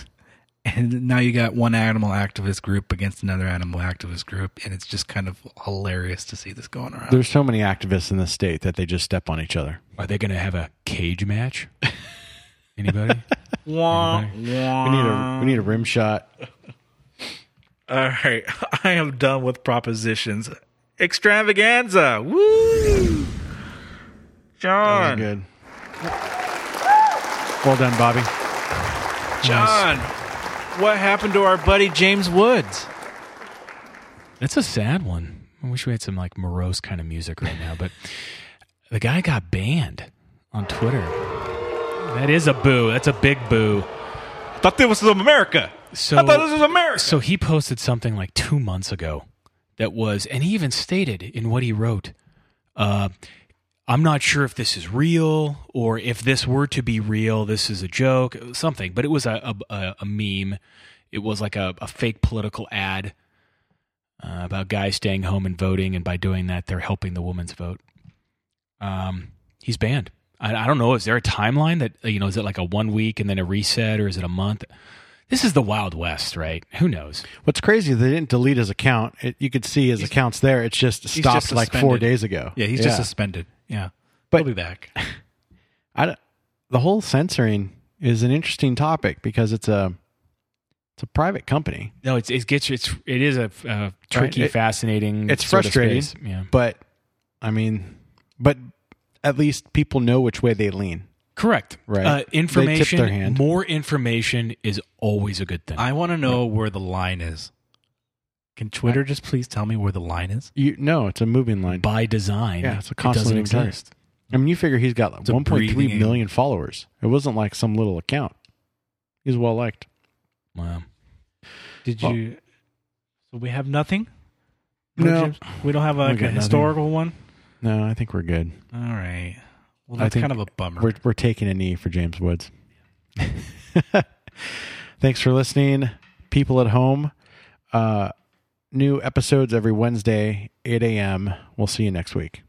And now you got one animal activist group against another animal activist group, and it's just kind of hilarious to see this going around. There's so many activists in this state that they just step on each other. Are they going to have a cage match? Anybody? Wah, We need a we need a rim shot. All right, I am done with propositions. Extravaganza, woo! That John, was good. Well done, Bobby. John, what happened to our buddy James Woods? That's a sad one. I wish we had some like morose kind of music right now, but the guy got banned on Twitter. That is a boo. That's a big boo. I Thought this was America. So I thought this was America. So he posted something like two months ago that was, and he even stated in what he wrote, uh, I'm not sure if this is real or if this were to be real, this is a joke, something, but it was a, a, a meme. It was like a, a fake political ad uh, about guys staying home and voting, and by doing that, they're helping the woman's vote. Um, he's banned. I, I don't know. Is there a timeline that, you know, is it like a one week and then a reset or is it a month? This is the Wild West, right? Who knows? What's crazy they didn't delete his account. It, you could see his account's there. It's just stopped just like four days ago. yeah, he's just suspended. Yeah, But- he'll be back. I don't- the whole censoring is an interesting topic because it's a it's a private company, No, it's it gets it's it is a uh, tricky, It- fascinating. it's sort of frustrating. space. Yeah, but I mean, but at least people know which way they lean. correct. Right. Uh, They tip information. their hand. More information is always a good thing. I want to know where the line is. Can Twitter just please tell me where the line is? You no, it's a moving line. By design, Yeah, it's a it doesn't constantly exist. exist. I mean, you figure he's got like a 1.3 breathing- million followers. It wasn't like some little account. He's well liked. Wow. Did Well- you? So we have nothing. No. James? we don't have We like got a nothing. historical one. No, I think we're good. All right. Well, I that's think kind of a bummer. We're we're taking a knee for James Woods. Thanks for listening, people at home. Uh, new episodes every Wednesday, 8 a.m. We'll see you next week.